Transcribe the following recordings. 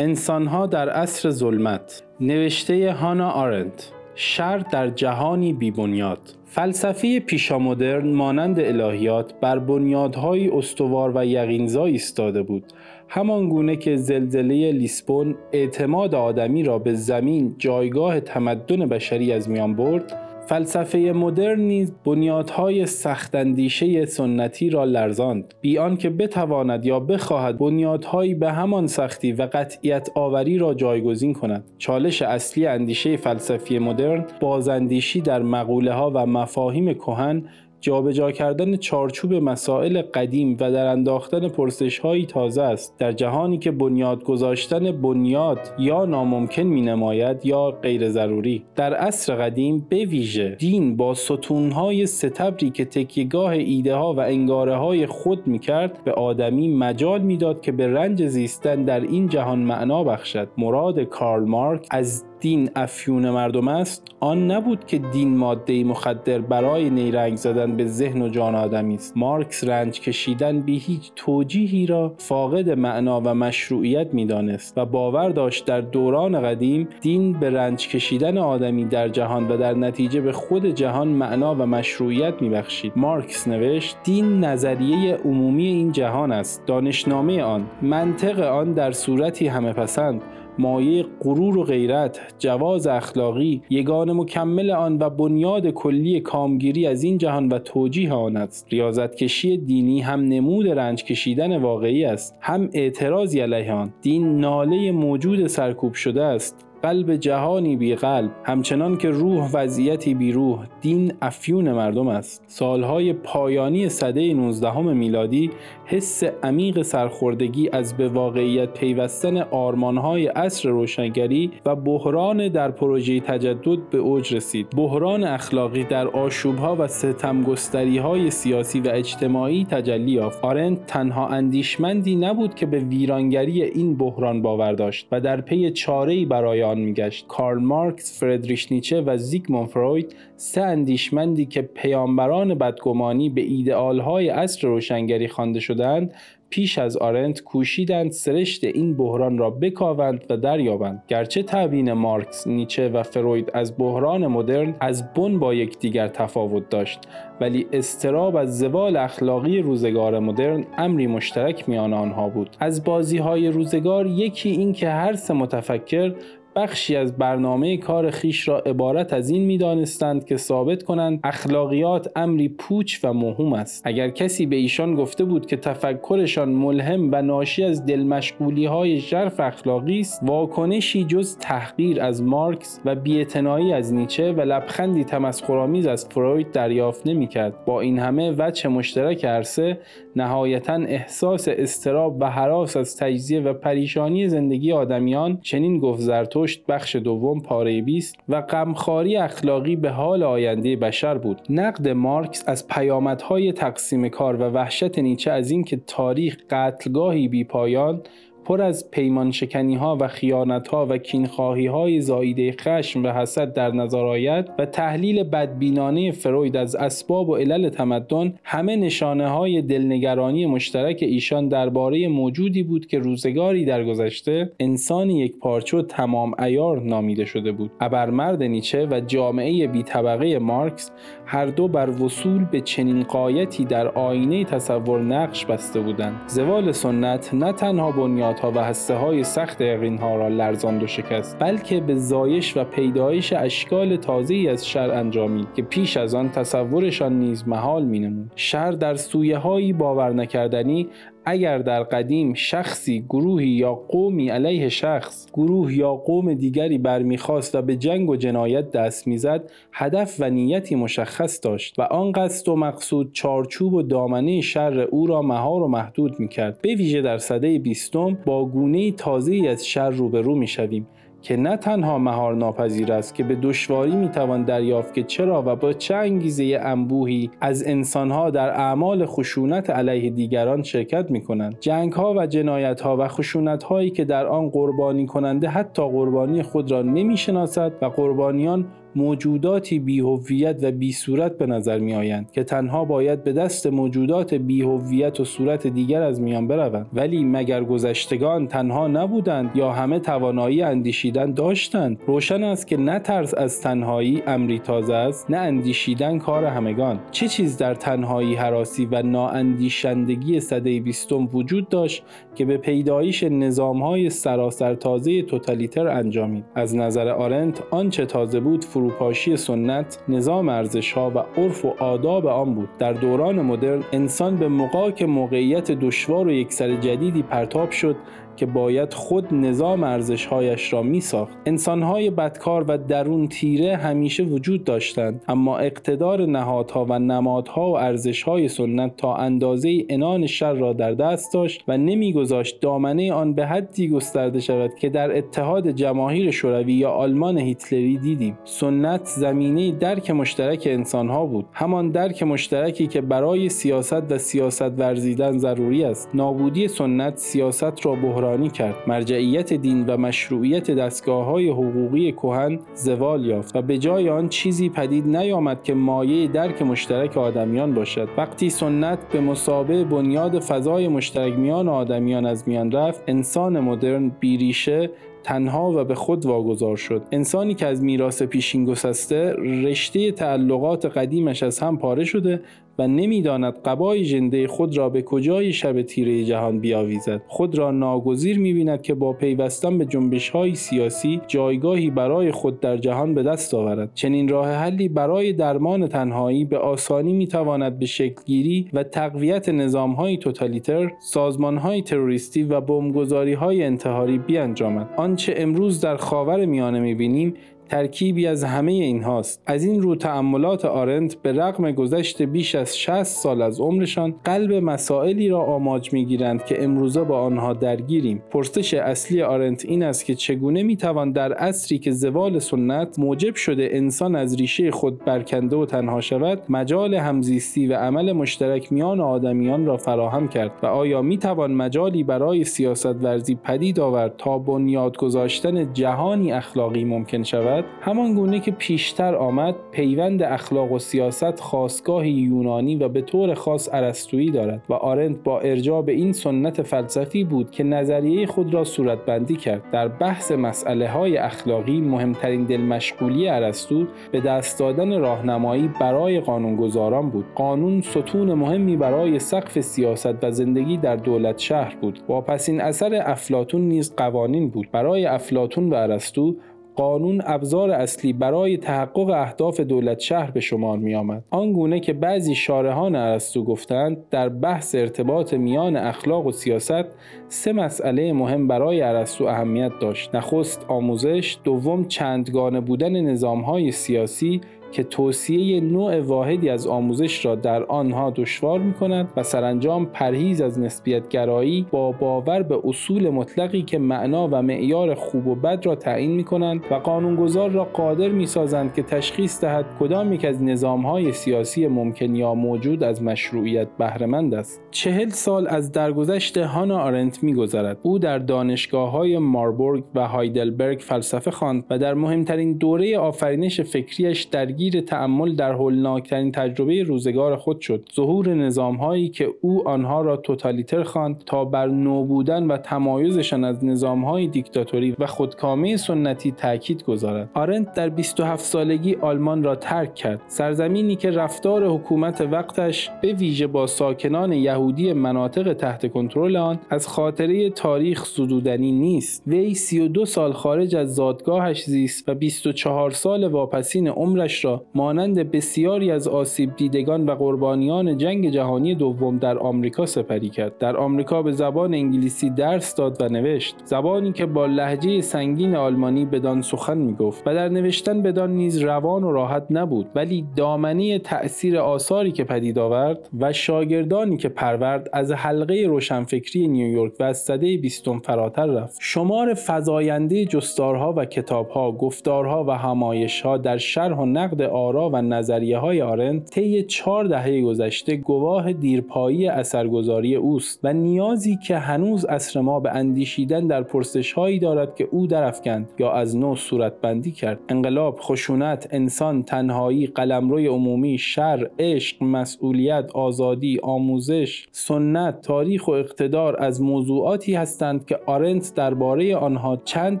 انسانها در عصر ظلمت. نوشته هانا آرنت. شر در جهانی بی بنیاد. فلسفه پیشامدرن مانند الهیات بر بنیادهای استوار و یقینزا ایستاده بود. همان گونه که زلزله لیسبون اعتماد آدمی را به زمین جایگاه تمدن بشری از میان برد فلسفه مدرن نیز بنیادهای سختاندیشه سنتی را لرزاند. بیان که بتواند یا بخواهد بنیادهایی به همان سختی و قطعیت آوری را جایگزین کند. چالش اصلی اندیشه فلسفی مدرن بازاندیشی در مقوله ها و مفاهیم کهن جابجا کردن چارچوب مسائل قدیم و در انداختن پرسش هایی تازه است در جهانی که بنیاد گذاشتن بنیاد یا ناممکن می نماید یا غیر ضروری در عصر قدیم به ویژه دین با ستون های ستبری که تکیگاه ایده ها و انگاره های خود می کرد به آدمی مجال می‌داد که به رنج زیستن در این جهان معنا بخشد. مراد کارل مارک از دین افیون مردم است آن نبود که دین ماده مخدر برای نیرنگ زدن به ذهن و جان آدمی است. مارکس رنج کشیدن به هیچ توجیهی را فاقد معنا و مشروعیت می‌دانست و باور داشت در دوران قدیم دین به رنج کشیدن آدمی در جهان و در نتیجه به خود جهان معنا و مشروعیت میبخشید. مارکس نوشت دین نظریه عمومی این جهان است. دانشنامه آن منطق آن در صورتی همه پسند. مایه غرور و غیرت جواز اخلاقی یگان مکمل آن و بنیاد کلی کامگیری از این جهان و توجیه آن است. ریاضت کشی دینی هم نمود رنج کشیدن واقعی است. هم اعتراضی علیه آن. دین ناله موجود سرکوب شده است. قلب جهانی بی قلب. همچنان که روح وضعیتی بی روح دین افیون مردم است. سالهای پایانی صده 19 میلادی حس عمیق سرخوردگی از به واقعیت پیوستن آرمانهای عصر روشنگری و بحران در پروژه تجدد به اوج رسید. بحران اخلاقی در آشوبها و ستمگستری های سیاسی و اجتماعی تجلی یافت. آرنت تنها اندیشمندی نبود که به ویرانگری این بحران باور داشت و در پی چاره‌ای برای آن میگشت. کارل مارکس فردریش نیچه و زیگموند فروید سه اندیشمندی که پیامبران بدگمانی به ایدئالهای عصر روشنگری خوانده شدند پیش از آرنت کوشیدند سرشت این بحران را بکاوند و دریابند. گرچه تبیین مارکس نیچه و فروید از بحران مدرن از بن با یکدیگر تفاوت داشت ولی استراب از زوال اخلاقی روزگار مدرن امری مشترک میان آنها بود. از بازی های روزگار یکی این که هر سه متفکر بخشی از برنامه کار خیش را عبارت از این می‌دانستند که ثابت کنند اخلاقیات امری پوچ و مهم است. اگر کسی به ایشان گفته بود که تفکرشان ملهم و ناشی از دلمشغولی های ژرف اخلاقی است واکنشی جز تحقیر از مارکس و بیاعتنایی از نیچه و لبخندی تمسخرآمیز از فروید دریافت نمی‌کرد. با این همه وجه مشترک عرصه نهایتا احساس استراب و حراس از تجزیه و پریشانی زندگی آدمیان چنین گفت زرتشت بخش دوم پاره 20 و غمخواری اخلاقی به حال آینده بشر بود. نقد مارکس از پیامدهای تقسیم کار و وحشت نیچه از اینکه تاریخ قتلگاهی بی پایان پر از پیمان شکنی ها و خیانت ها و کینخواهی های زاییده خشم و حسد در نظر آید و تحلیل بدبینانه فروید از اسباب و علل تمدن همه نشانه های دلنگرانی مشترک ایشان درباره موجودی بود که روزگاری در گذشته انسان یک پارچه و تمام ایار نامیده شده بود. ابرمرد نیچه و جامعه بی طبقه مارکس هر دو بر وصول به چنین قایتی در آینه تصور نقش بسته بودند. زوال سنت نه تنها بنیاد و هسته های سخت ها را لرزاند و شکست بلکه به زایش و پیدایش اشکال تازه از شر انجامید که پیش از آن تصورشان نیز محال مینمود. شر در سویه هایی باور نکردنی اگر در قدیم شخصی گروهی یا قومی علیه شخص گروه یا قوم دیگری برمیخواست و به جنگ و جنایت دست می‌زد هدف و نیتی مشخص داشت و آن قصد و مقصود چارچوب و دامنه شر او را مهار و محدود می‌کرد. به ویژه در صده بیستم با گونه تازه از شر روبرو می‌شویم. که نه تنها مهار ناپذیر است که به دشواری می‌توان دریافت که چرا و با چه انگیزه انبوهی از انسانها در اعمال خشونت علیه دیگران شرکت می‌کنند. جنگ ها و جنایت ها و خشونت هایی که در آن قربانی کننده حتی قربانی خود را نمی‌شناسد و قربانیان موجوداتی بیهویت و بی صورت به نظر می آیند که تنها باید به دست موجودات بیهویت و صورت دیگر از میان بروند. ولی مگر گذشتگان تنها نبودند یا همه توانایی اندیشیدن داشتند؟ روشن است که نه ترس از تنهایی امری تازه است نه اندیشیدن کار همگان. چه چیز در تنهایی حراسی و نااندیشندگی صده بیستم وجود داشت که به پیدایش نظامهای سراسر تازه توتالیتر انجامید؟ از نظر آرنت آنچه تازه بود فروپاشی سنت نظام ارزشها و عرف و آداب آن بود. در دوران مدرن انسان به مقاک موقعیت دشوار و یکسر جدیدی پرتاب شد که باید خود نظام ارزشهایش را می ساخت. انسانهای بدکار و درون تیره همیشه وجود داشتند اما اقتدار نهادها و نمادها و ارزشهای سنت تا اندازه انان شر را در دست داشت و نمیگذاشت دامنه آن به حدی گسترده شود که در اتحاد جماهیر شوروی یا آلمان هیتلری دیدیم. سنت زمینه درک مشترک انسانها بود. همان درک مشترکی که برای سیاست و سیاست ورزیدن ضروری است. نابودی سنت سیاست را بحران کرد. مرجعیت دین و مشروعیت دستگاه های حقوقی کهن زوال یافت و به جای آن چیزی پدید نیامد که مایه درک مشترک آدمیان باشد. وقتی سنت به مسابه بنیاد فضای مشترک میان آدمیان از میان رفت انسان مدرن بیریشه تنها و به خود واگذار شد. انسانی که از میراث پیشین گسسته رشته تعلقات قدیمش از هم پاره شده و نمی‌داند قبای جنده خود را به کجای شب تیره جهان بیاویزد. خود را ناگزیر می‌بیند که با پیوستن به جنبش های سیاسی جایگاهی برای خود در جهان به دست آورد. چنین راه حلی برای درمان تنهایی به آسانی می‌تواند به شکلگیری و تقویت نظام های توتالیتر سازمان های تروریستی و بمبگذاری های انتحاری بیانجامد. آنچه امروز در خاور میانه می‌بینیم ترکیبی از همه این هاست از این رو تأملات آرنت به رغم گذشت بیش از 60 سال از عمرشان قلب مسائلی را آماج می‌گیرند که امروزه با آنها درگیریم. پرسش اصلی آرنت این است که چگونه می‌توان در عصری که زوال سنت موجب شده انسان از ریشه خود برکنده و تنها شود مجال همزیستی و عمل مشترک میان آدمیان را فراهم کرد و آیا می‌توان مجالی برای سیاست ورزی پدید آورد تا بنیاد گذاشتن جهانی اخلاقی ممکن شود؟ همان گونه که پیشتر آمد پیوند اخلاق و سیاست خواستگاهی یونانی و به طور خاص ارسطویی دارد و آرنت با ارجاع به این سنت فلسفی بود که نظریه خود را صورتبندی کرد. در بحث مسئله های اخلاقی مهمترین دل مشغولی ارسطو به دست دادن راهنمایی برای قانونگذاران بود. قانون ستون مهمی برای سقف سیاست و زندگی در دولت شهر بود. واپسین اثر افلاتون نیز قوانین بود. برای افلاتون و ارسطو قانون ابزار اصلی برای تحقق اهداف دولت شهر به شمار می آمد. آنگونه که بعضی شارحان ارسطو گفتند در بحث ارتباط میان اخلاق و سیاست سه مسئله مهم برای ارسطو اهمیت داشت. نخست آموزش، دوم چندگانه بودن نظامهای سیاسی که توصیه نوع واحدی از آموزش را در آنها دشوار می کند و سرانجام پرهیز از نسبیت گرایی با باور به اصول مطلقی که معنا و معیار خوب و بد را تعیین می کنند و قانونگذار را قادر می سازند که تشخیص دهد کدام یک از نظامهای سیاسی ممکن یا موجود از مشروعیت بهرهمند است. چهل سال از درگذشت هانا آرنت می گذرد او در دانشگاه های ماربورگ و هایدلبرگ فلسفه خواند و در مهمترین دوره آفرینش فکریش در درگیر تعمل در هولناکترین تجربه روزگار خود شد. ظهور نظام هایی که او آنها را توتالیتر خواند تا بر نو بودن و تمایزشان از نظام های دیکتاتوری و خودکامه سنتی تاکید گذارد. آرنت در 27 سالگی آلمان را ترک کرد. سرزمینی که رفتار حکومت وقتش به ویژه با ساکنان یهودی مناطق تحت کنترل آن از خاطره تاریخ زدودنی نیست. وی 32 سال خارج از زادگاهش زیست و 24 سال واپسین عمرش مانند بسیاری از آسیب دیدگان و قربانیان جنگ جهانی دوم در آمریکا سپری کرد. در آمریکا به زبان انگلیسی درس داد و نوشت. زبانی که با لحجه سنگین آلمانی بدان سخن می‌گفت و در نوشتن بدان نیز روان و راحت نبود ولی دامنه تأثیر آثاری که پدید آورد و شاگردانی که پرورد از حلقه روشنفکری نیویورک و از سده بیستم فراتر رفت. شمار فزاینده جستارها و کتابها گفتارها و همایشها در شرح و نقد نقد آرا و نظریه های آرنت طی چهار دهه گذشته گواه دیرپایی اثرگذاری اوست و نیازی که هنوز اصر ما به اندیشیدن در پرسش هایی دارد که او درفکند یا از نو صورت بندی کرد. انقلاب خشونت انسان تنهایی قلمروی عمومی شر عشق مسئولیت آزادی آموزش سنت تاریخ و اقتدار از موضوعاتی هستند که آرنت درباره آنها چند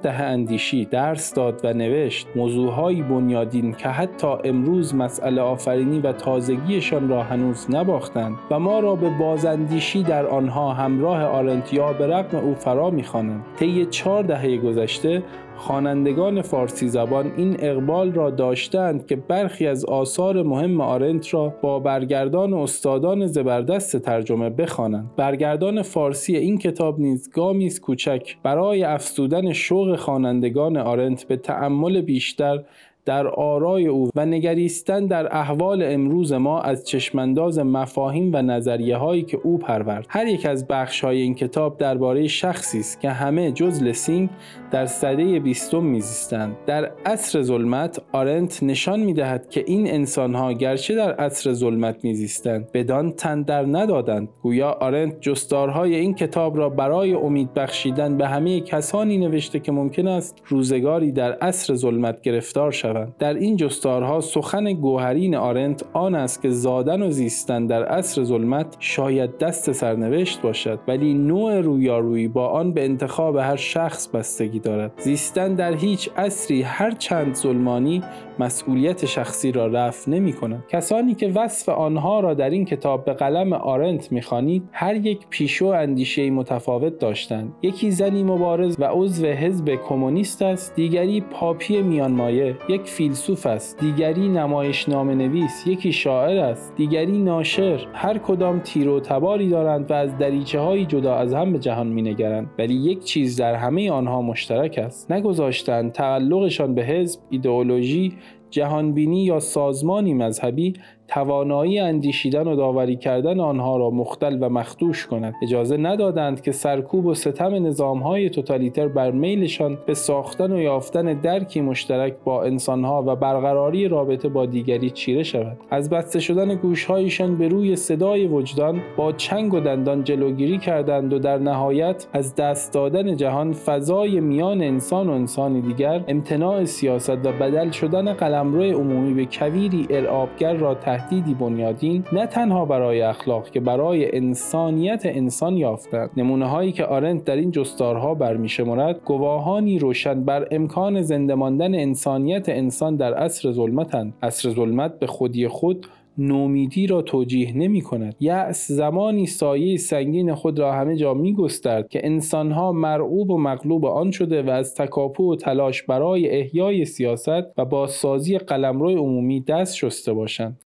دهه اندیشی درس داد و نوشت. موضوعهایی بنیادین که حتی امروز مسئله آفرینی و تازگیشان را هنوز نباختند و ما را به بازاندیشی در آنها همراه آرنت یا به رقم او فرا می‌خوانند. طی چهار دهه گذشته خوانندگان فارسی زبان این اقبال را داشتند که برخی از آثار مهم آرنت را با برگردان استادان زبردست ترجمه بخوانند. برگردان فارسی این کتاب نیز گامی کوچک برای افزودن شوق خوانندگان آرنت به تأمل بیشتر در آرای او و نگریستن در احوال امروز ما از چشمانداز مفاهیم و نظریه هایی که او پرورد. هر یک از بخش های این کتاب درباره شخصی است که همه جز لسینگ در سده بیستم میزیستند. در عصر ظلمت آرنت نشان می‌دهد که این انسان ها گرچه در عصر ظلمت میزیستند بدان تن در ندادند. گویا آرنت جستارهای این کتاب را برای امید بخشیدن به همه کسانی نوشته که ممکن است روزگاری در عصر ظلمت گرفتار شوند در این جستارها سخن گوهرین آرنت آن است که زادن و زیستن در عصر ظلمت شاید دست سرنوشت باشد ولی نوع رویارویی با آن به انتخاب هر شخص بستگی دارد. زیستن در هیچ عصری هر چند ظلمانی مسئولیت شخصی را رفع نمی کند. کسانی که وصف آنها را در این کتاب به قلم آرنت می‌خوانید هر یک پیشو اندیشه متفاوت داشتند. یکی زنی مبارز و عضو حزب کمونیست است دیگری پاپی میانمایه. یک فیلسوف است. دیگری نمایش نام نویس یکی شاعر است. دیگری ناشر. هر کدام تیر و تباری دارند و از دریچه های جدا از هم به جهان مینگرند. ولی یک چیز در همه آنها مشترک است. نگذاشتند تعلقشان به حزب ایدئولوژی جهانبینی یا سازمانی مذهبی توانایی اندیشیدن و داوری کردن آنها را مختل و مخدوش کند. اجازه ندادند که سرکوب و ستم نظامهای توتالیتر بر میلشان به ساختن و یافتن درکی مشترک با انسانها و برقراری رابطه با دیگری چیره شود. از بسته شدن گوشهایشان به روی صدای وجدان با چنگ و دندان جلوگیری کردند و در نهایت از دست دادن جهان فضای میان انسان و انسان دیگر امتناع سیاست و بدل شدن قلمرو عمومی به کویری ارعابگر را تهدیدی بنیادین نه تنها برای اخلاق که برای انسانیت انسان یافتند. نمونه هایی که آرنت در این جستارها برمیشمرد گواهانی روشن بر امکان زنده ماندن انسانیت انسان در عصر ظلمتند. عصر ظلمت به خودی خود نومیدی را توجیه نمی کند یأس زمانی سایه سنگین خود را همه جا می گسترد که انسانها مرعوب و مغلوب آن شده و از تکاپو و تلاش برای احیای سیاست و بازسازی قلمرو عمومی دست شسته باشند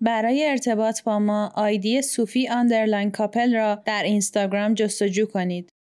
برای ارتباط با ما آیدی صوفی underline کاپل را در اینستاگرام جستجو کنید.